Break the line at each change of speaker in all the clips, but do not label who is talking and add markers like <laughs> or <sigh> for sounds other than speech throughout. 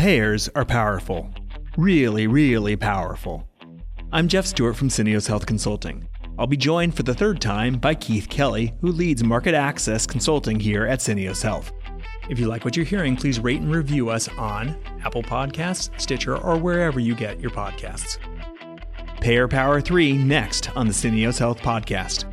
Payers are powerful. Really, really powerful. I'm Jeff Stewart from Syneos Health Consulting. I'll be joined for the third time by Keith Kelly, who leads market access consulting here at Syneos Health. If you like what you're hearing, please rate and review us on Apple Podcasts, Stitcher, or wherever you get your podcasts. Payer Power 3 next on the Syneos Health Podcast.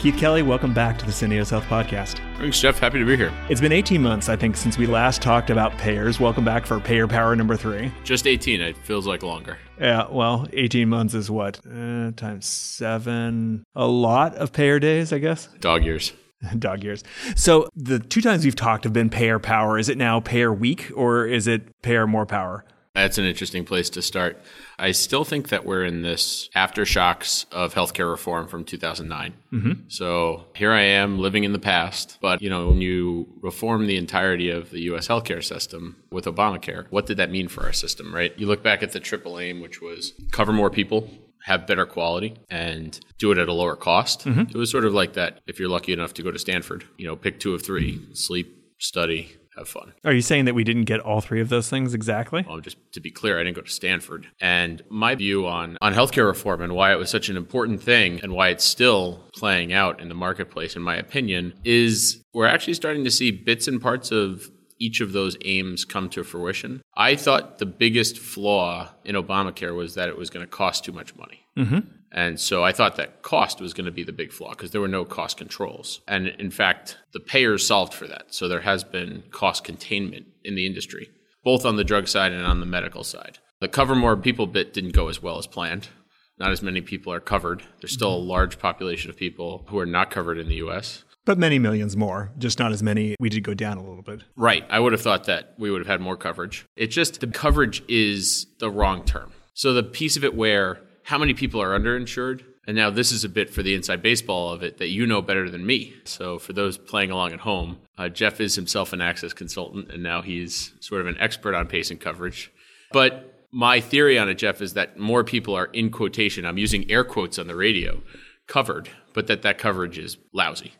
Keith Kelly, welcome back to the Syneos Health Podcast.
Thanks, Jeff. Happy to be here.
It's been 18 months, I think, since we last talked about payers. Welcome back for Payer Power number three.
Just 18. It feels like longer.
Yeah, well, 18 months is what? Uh, times seven. A lot of payer days, I guess.
Dog years. <laughs>
Dog years. So the two times we've talked have been payer power. Is it now payer weak or is it payer more power?
That's an interesting place to start. I still think that we're in this aftershocks of healthcare reform from 2009. Mm-hmm. So here I am living in the past. But, you know, when you reform the entirety of the U.S. healthcare system with Obamacare, what did that mean for our system, right? You look back at the triple aim, which was cover more people, have better quality and do it at a lower cost. Mm-hmm. It was sort of like that if you're lucky enough to go to Stanford, you know, pick two of three, sleep, study, have fun.
Are you saying that we didn't get all three of those things exactly?
Well, just to be clear, I didn't go to Stanford. And my view on, on healthcare reform and why it was such an important thing and why it's still playing out in the marketplace, in my opinion, is we're actually starting to see bits and parts of each of those aims come to fruition. I thought the biggest flaw in Obamacare was that it was going to cost too much money. Mm-hmm. And so I thought that cost was going to be the big flaw because there were no cost controls. And in fact, the payers solved for that. So there has been cost containment in the industry, both on the drug side and on the medical side. The cover more people bit didn't go as well as planned. Not as many people are covered. There's still a large population of people who are not covered in the US.
But many millions more, just not as many. We did go down a little bit.
Right. I would have thought that we would have had more coverage. It's just the coverage is the wrong term. So the piece of it where how many people are underinsured. And now this is a bit for the inside baseball of it that you know better than me. So for those playing along at home, uh, Jeff is himself an access consultant, and now he's sort of an expert on patient coverage. But my theory on it, Jeff, is that more people are in quotation. I'm using air quotes on the radio, covered, but that that coverage is lousy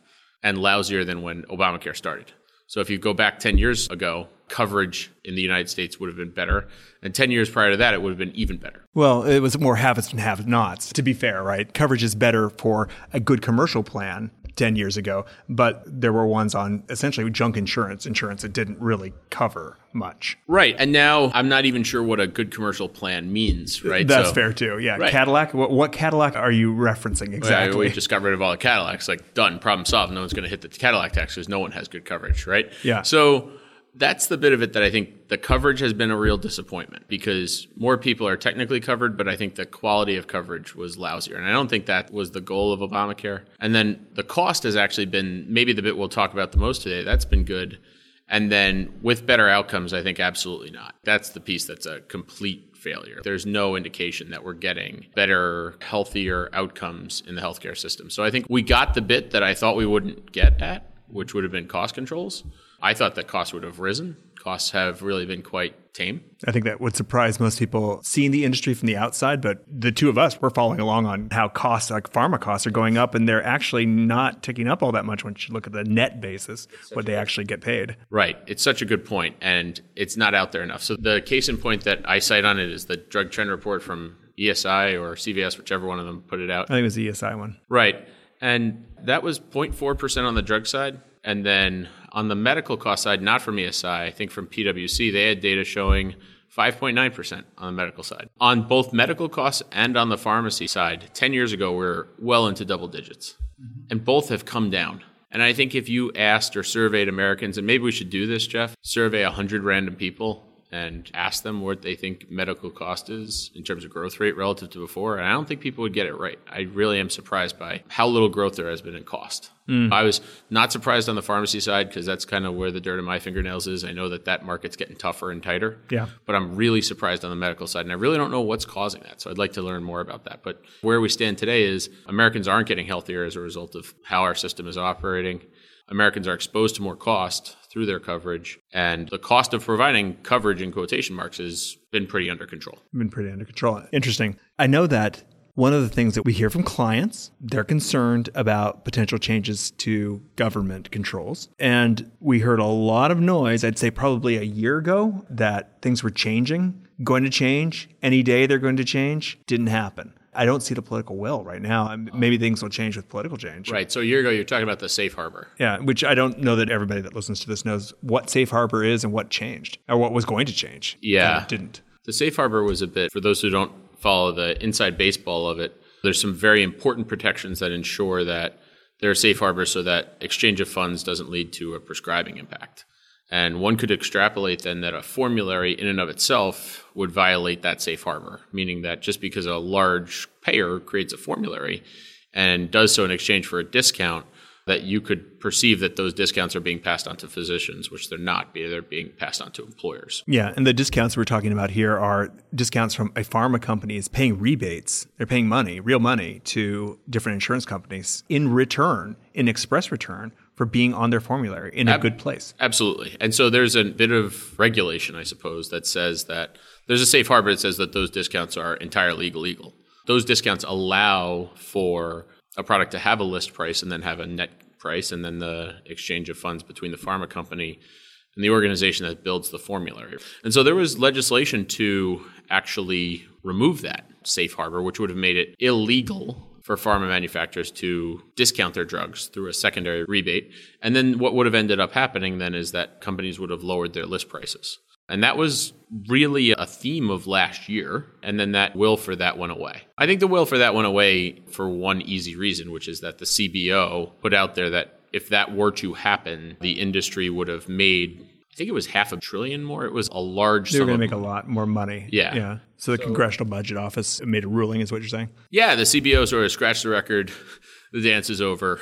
and lousier than when Obamacare started. So if you go back 10 years ago, coverage in the United States would have been better. And 10 years prior to that, it would have been even better.
Well, it was more haves and have nots, to be fair, right? Coverage is better for a good commercial plan 10 years ago, but there were ones on essentially junk insurance, insurance that didn't really cover much.
Right. And now I'm not even sure what a good commercial plan means, right?
That's so, fair too. Yeah. Right. Cadillac, what, what, Cadillac are you referencing exactly?
We just got rid of all the Cadillacs. Like, done, problem solved. No one's going to hit the Cadillac tax because no one has good coverage, right?
Yeah.
So that's the bit of it that I think the coverage has been a real disappointment because more people are technically covered, but I think the quality of coverage was lousier. And I don't think that was the goal of Obamacare. And then the cost has actually been maybe the bit we'll talk about the most today. That's been good. And then with better outcomes, I think absolutely not. That's the piece that's a complete failure. There's no indication that we're getting better, healthier outcomes in the healthcare system. So I think we got the bit that I thought we wouldn't get at, which would have been cost controls. I thought that costs would have risen. Costs have really been quite tame.
I think that would surprise most people seeing the industry from the outside, but the two of us, we're following along on how costs, like pharma costs, are going up, and they're actually not ticking up all that much when you look at the net basis, what they actually get paid.
Right. It's such a good point, and it's not out there enough. So the case in point that I cite on it is the drug trend report from ESI or CVS, whichever one of them put it out.
I think it was the ESI one.
Right. And that was 0.4% on the drug side. And then on the medical cost side, not from ESI, I think from PwC, they had data showing 5.9% on the medical side. On both medical costs and on the pharmacy side, 10 years ago, we are well into double digits. Mm-hmm. And both have come down. And I think if you asked or surveyed Americans, and maybe we should do this, Jeff, survey 100 random people and ask them what they think medical cost is in terms of growth rate relative to before. And I don't think people would get it right. I really am surprised by how little growth there has been in cost. Mm. I was not surprised on the pharmacy side because that's kind of where the dirt in my fingernails is. I know that that market's getting tougher and tighter.
Yeah.
But I'm really surprised on the medical side. And I really don't know what's causing that. So I'd like to learn more about that. But where we stand today is Americans aren't getting healthier as a result of how our system is operating. Americans are exposed to more cost through their coverage, and the cost of providing coverage in quotation marks has been pretty under control.
Been pretty under control. Interesting. I know that One of the things that we hear from clients, they're concerned about potential changes to government controls. And we heard a lot of noise, I'd say probably a year ago, that things were changing, going to change. Any day they're going to change. Didn't happen. I don't see the political will right now. Oh. Maybe things will change with political change.
Right. So a year ago, you're talking about the safe harbor.
Yeah, which I don't know that everybody that listens to this knows what safe harbor is and what changed or what was going to change.
Yeah.
didn't.
The safe harbor was a bit, for those who don't follow the inside baseball of it, there's some very important protections that ensure that there are safe harbors so that exchange of funds doesn't lead to a prescribing impact. And one could extrapolate then that a formulary in and of itself would violate that safe harbor, meaning that just because a large payer creates a formulary and does so in exchange for a discount, that you could perceive that those discounts are being passed on to physicians, which they're not. They're being passed on to employers.
Yeah, and the discounts we're talking about here are discounts from a pharma company is paying rebates. They're paying money, real money, to different insurance companies in return, in express return for being on their formulary in a Ab- good place.
Absolutely. And so there's a bit of regulation, I suppose, that says that there's a safe harbor that says that those discounts are entirely illegal. Those discounts allow for a product to have a list price and then have a net price and then the exchange of funds between the pharma company and the organization that builds the formulary. And so there was legislation to actually remove that safe harbor, which would have made it illegal for pharma manufacturers to discount their drugs through a secondary rebate. And then what would have ended up happening then is that companies would have lowered their list prices. And that was really a theme of last year. And then that will for that went away. I think the will for that went away for one easy reason, which is that the CBO put out there that if that were to happen, the industry would have made I think it was half a trillion more. It was a large.
They were going to make a lot more money.
Yeah,
yeah. So the so, Congressional Budget Office made a ruling, is what you're saying?
Yeah, the CBO sort of scratched the record. <laughs> The dance is over.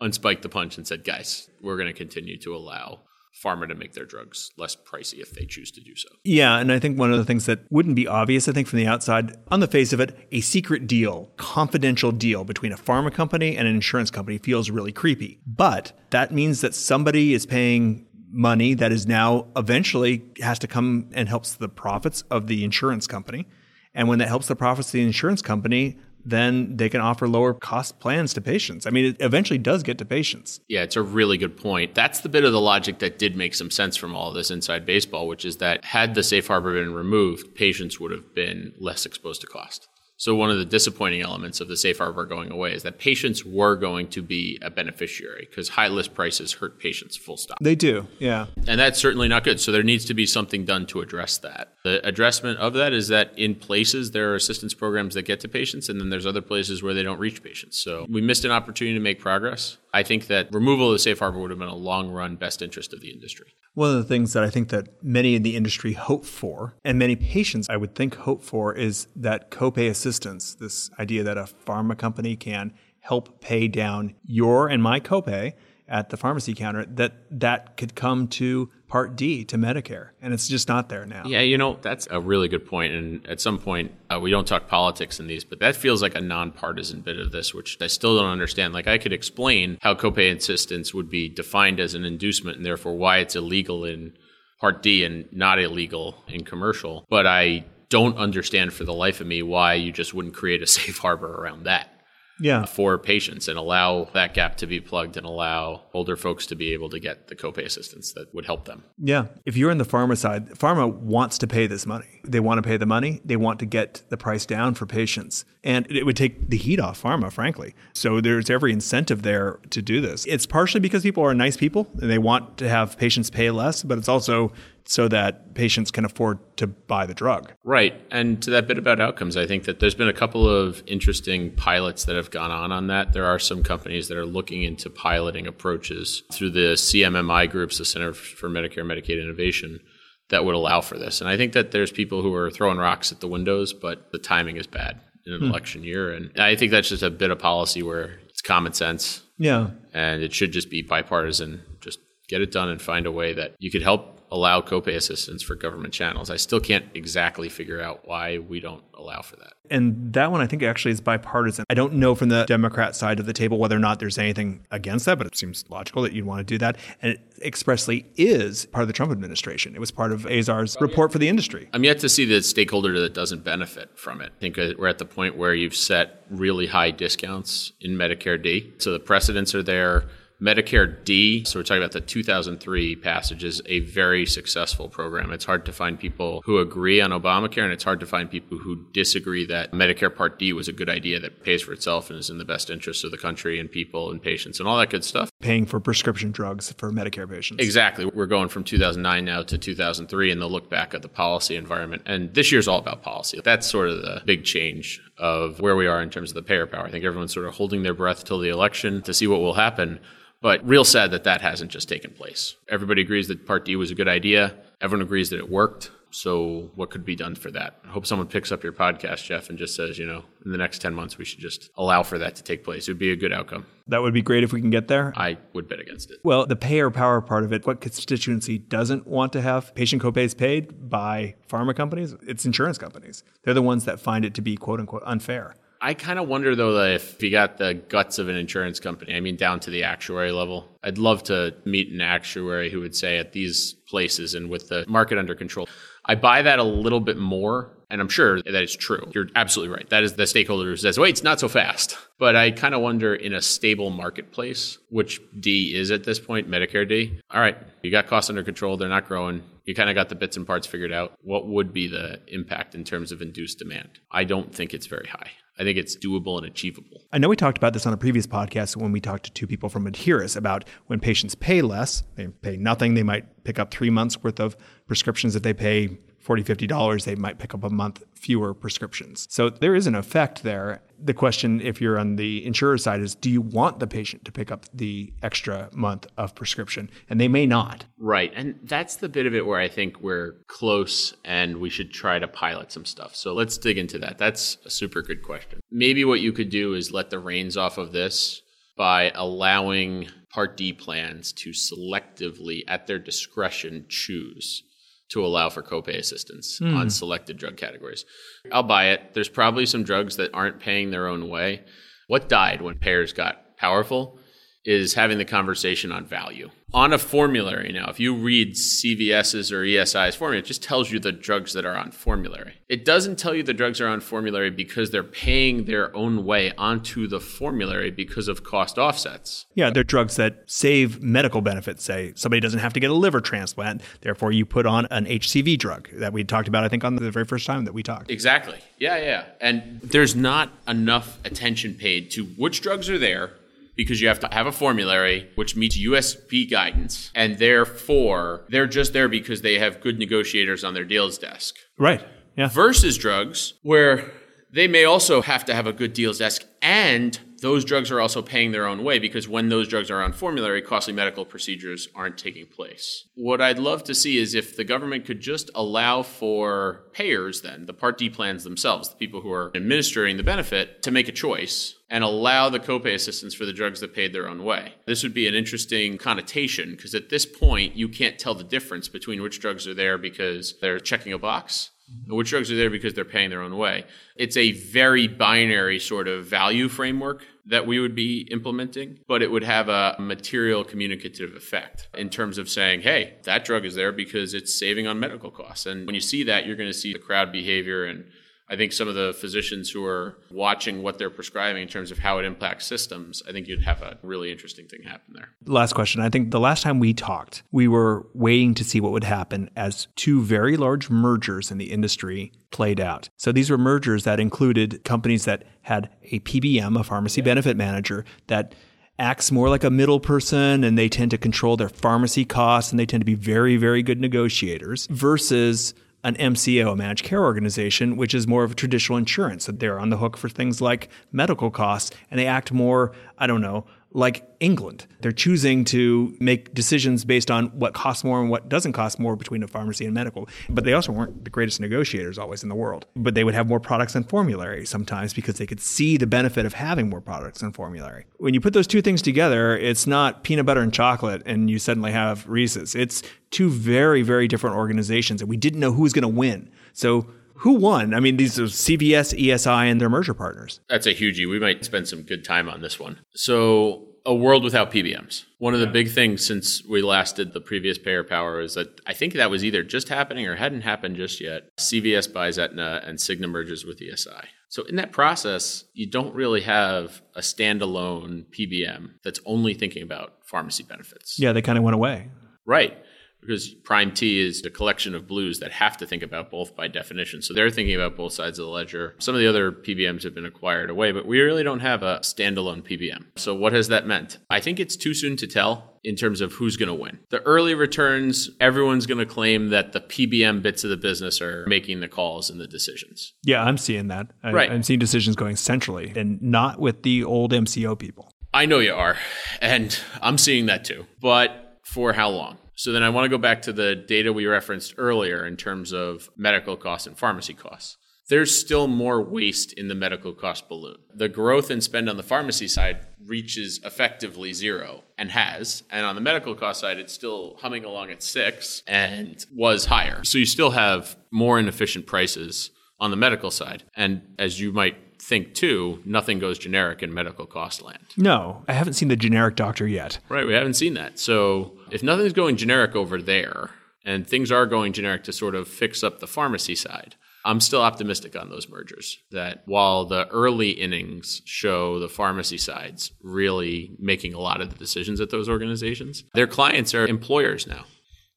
Unspiked the punch and said, "Guys, we're going to continue to allow pharma to make their drugs less pricey if they choose to do so."
Yeah, and I think one of the things that wouldn't be obvious, I think, from the outside, on the face of it, a secret deal, confidential deal between a pharma company and an insurance company feels really creepy. But that means that somebody is paying money that is now eventually has to come and helps the profits of the insurance company. And when that helps the profits of the insurance company, then they can offer lower cost plans to patients. I mean, it eventually does get to patients.
Yeah, it's a really good point. That's the bit of the logic that did make some sense from all this inside baseball, which is that had the safe harbor been removed, patients would have been less exposed to cost. So one of the disappointing elements of the safe harbor going away is that patients were going to be a beneficiary because high list prices hurt patients full stop.
They do, yeah.
And that's certainly not good. So there needs to be something done to address that. The addressment of that is that in places there are assistance programs that get to patients and then there's other places where they don't reach patients. So we missed an opportunity to make progress. I think that removal of the safe harbor would have been a long run best interest of the industry.
One of the things that I think that many in the industry hope for, and many patients I would think hope for, is that copay assistance. This idea that a pharma company can help pay down your and my copay at the pharmacy counter that that could come to Part D to Medicare, and it's just not there now.
Yeah, you know that's a really good point. And at some point, uh, we don't talk politics in these, but that feels like a nonpartisan bit of this, which I still don't understand. Like I could explain how copay assistance would be defined as an inducement, and therefore why it's illegal in Part D and not illegal in commercial, but I don't understand for the life of me why you just wouldn't create a safe harbor around that
yeah.
for patients and allow that gap to be plugged and allow older folks to be able to get the copay assistance that would help them.
Yeah. If you're in the pharma side, pharma wants to pay this money. They want to pay the money. They want to get the price down for patients. And it would take the heat off pharma, frankly. So there's every incentive there to do this. It's partially because people are nice people and they want to have patients pay less, but it's also so that patients can afford to buy the drug.
Right. And to that bit about outcomes, I think that there's been a couple of interesting pilots that have gone on on that. There are some companies that are looking into piloting approaches through the CMMI groups, the Center for Medicare and Medicaid Innovation, that would allow for this. And I think that there's people who are throwing rocks at the windows, but the timing is bad in an hmm. election year. And I think that's just a bit of policy where it's common sense.
Yeah.
And it should just be bipartisan Just Get it done and find a way that you could help allow copay assistance for government channels. I still can't exactly figure out why we don't allow for that.
And that one I think actually is bipartisan. I don't know from the Democrat side of the table whether or not there's anything against that, but it seems logical that you'd want to do that. And it expressly is part of the Trump administration. It was part of Azar's report for the industry.
I'm yet to see the stakeholder that doesn't benefit from it. I think uh, we're at the point where you've set really high discounts in Medicare D. So the precedents are there Medicare D, so we're talking about the 2003 passage, is a very successful program. It's hard to find people who agree on Obamacare, and it's hard to find people who disagree that Medicare Part D was a good idea that pays for itself and is in the best interest of the country and people and patients and all that good stuff.
Paying for prescription drugs for Medicare patients.
Exactly. We're going from 2009 now to 2003, and they'll look back at the policy environment. And this year's all about policy. That's sort of the big change of where we are in terms of the payer power. I think everyone's sort of holding their breath till the election to see what will happen. But real sad that that hasn't just taken place. Everybody agrees that Part D was a good idea. Everyone agrees that it worked. So, what could be done for that? I hope someone picks up your podcast, Jeff, and just says, you know, in the next 10 months, we should just allow for that to take place. It would be a good outcome.
That would be great if we can get there.
I would bet against it.
Well, the payer power part of it, what constituency doesn't want to have patient copays paid by pharma companies? It's insurance companies. They're the ones that find it to be quote unquote unfair.
I kind of wonder though if you got the guts of an insurance company, I mean down to the actuary level, I'd love to meet an actuary who would say at these places and with the market under control. I buy that a little bit more, and I'm sure that is true. You're absolutely right. That is the stakeholder who says, wait, it's not so fast. But I kind of wonder in a stable marketplace, which D is at this point, Medicare D. All right, you got costs under control, they're not growing. You kind of got the bits and parts figured out. What would be the impact in terms of induced demand? I don't think it's very high. I think it's doable and achievable.
I know we talked about this on a previous podcast when we talked to two people from Adheris about when patients pay less, they pay nothing, they might pick up three months worth of prescriptions if they pay 40 $50, they might pick up a month fewer prescriptions. So there is an effect there. The question, if you're on the insurer side, is do you want the patient to pick up the extra month of prescription? And they may not.
Right. And that's the bit of it where I think we're close and we should try to pilot some stuff. So let's dig into that. That's a super good question. Maybe what you could do is let the reins off of this by allowing Part D plans to selectively, at their discretion, choose to allow for copay assistance mm. on selected drug categories. I'll buy it. There's probably some drugs that aren't paying their own way. What died when payers got powerful is having the conversation on value on a formulary now, if you read CVS's or ESI's formula, it just tells you the drugs that are on formulary. It doesn't tell you the drugs are on formulary because they're paying their own way onto the formulary because of cost offsets.
Yeah, they're drugs that save medical benefits. Say somebody doesn't have to get a liver transplant, therefore you put on an HCV drug that we talked about, I think, on the very first time that we talked.
Exactly. Yeah, yeah. And there's not enough attention paid to which drugs are there because you have to have a formulary which meets USP guidance. And therefore, they're just there because they have good negotiators on their deals desk.
Right. Yeah.
Versus drugs where they may also have to have a good deals desk and those drugs are also paying their own way because when those drugs are on formulary, costly medical procedures aren't taking place. What I'd love to see is if the government could just allow for payers, then, the Part D plans themselves, the people who are administering the benefit, to make a choice and allow the copay assistance for the drugs that paid their own way. This would be an interesting connotation because at this point, you can't tell the difference between which drugs are there because they're checking a box Mm-hmm. which drugs are there because they're paying their own way. It's a very binary sort of value framework that we would be implementing, but it would have a material communicative effect in terms of saying, hey, that drug is there because it's saving on medical costs. And when you see that, you're going to see the crowd behavior and I think some of the physicians who are watching what they're prescribing in terms of how it impacts systems, I think you'd have a really interesting thing happen there.
Last question. I think the last time we talked, we were waiting to see what would happen as two very large mergers in the industry played out. So these were mergers that included companies that had a PBM, a pharmacy benefit manager, that acts more like a middle person and they tend to control their pharmacy costs and they tend to be very, very good negotiators versus an MCO, a managed care organization, which is more of a traditional insurance. So they're on the hook for things like medical costs and they act more, I don't know, like England. They're choosing to make decisions based on what costs more and what doesn't cost more between a pharmacy and medical. But they also weren't the greatest negotiators always in the world. But they would have more products on formulary sometimes because they could see the benefit of having more products on formulary. When you put those two things together, it's not peanut butter and chocolate and you suddenly have Reese's. It's two very, very different organizations and we didn't know who was going to win. So who won? I mean, these are CVS, ESI, and their merger partners.
That's a huge. We might spend some good time on this one. So, a world without PBMs. One of the big things since we last did the previous payer power is that I think that was either just happening or hadn't happened just yet. CVS buys Aetna and Cigna merges with ESI. So, in that process, you don't really have a standalone PBM that's only thinking about pharmacy benefits.
Yeah, they kind of went away.
Right because Prime T is a collection of blues that have to think about both by definition. So they're thinking about both sides of the ledger. Some of the other PBMs have been acquired away, but we really don't have a standalone PBM. So what has that meant? I think it's too soon to tell in terms of who's going to win. The early returns, everyone's going to claim that the PBM bits of the business are making the calls and the decisions.
Yeah, I'm seeing that. I,
right.
I'm seeing decisions going centrally and not with the old MCO people.
I know you are. And I'm seeing that too. But for how long? So then I want to go back to the data we referenced earlier in terms of medical costs and pharmacy costs. There's still more waste in the medical cost balloon. The growth in spend on the pharmacy side reaches effectively zero and has. And on the medical cost side, it's still humming along at six and was higher. So you still have more inefficient prices on the medical side. And as you might think too, nothing goes generic in medical cost land.
No, I haven't seen the generic doctor yet.
Right, we haven't seen that. So if nothing's going generic over there and things are going generic to sort of fix up the pharmacy side, I'm still optimistic on those mergers. That while the early innings show the pharmacy sides really making a lot of the decisions at those organizations, their clients are employers now.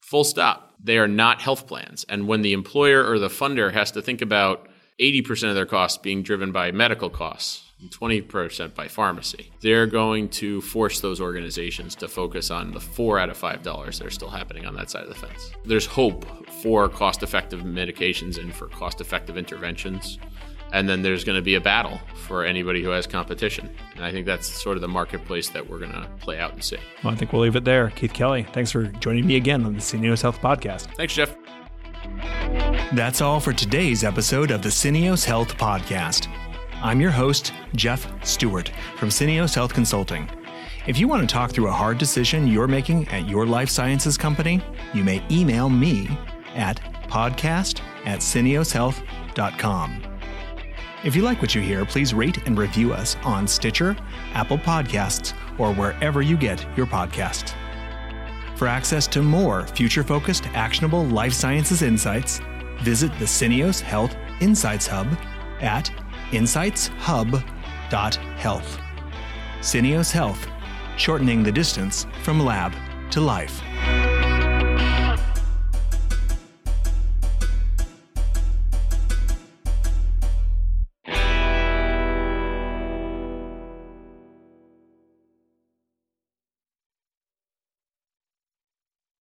Full stop. They are not health plans. And when the employer or the funder has to think about 80% of their costs being driven by medical costs and 20% by pharmacy. They're going to force those organizations to focus on the four out of five dollars that are still happening on that side of the fence. There's hope for cost effective medications and for cost effective interventions. And then there's going to be a battle for anybody who has competition. And I think that's sort of the marketplace that we're going to play out and see.
Well, I think we'll leave it there. Keith Kelly, thanks for joining me again on the Syneos Health Podcast.
Thanks, Jeff.
That's all for today's episode of the Syneos Health Podcast. I'm your host, Jeff Stewart from Syneos Health Consulting. If you want to talk through a hard decision you're making at your life sciences company, you may email me at podcast at syneoshealth.com. If you like what you hear, please rate and review us on Stitcher, Apple Podcasts, or wherever you get your podcasts. For access to more future focused, actionable life sciences insights, visit the Syneos Health Insights Hub at insightshub.health. Syneos Health, shortening the distance from lab to life.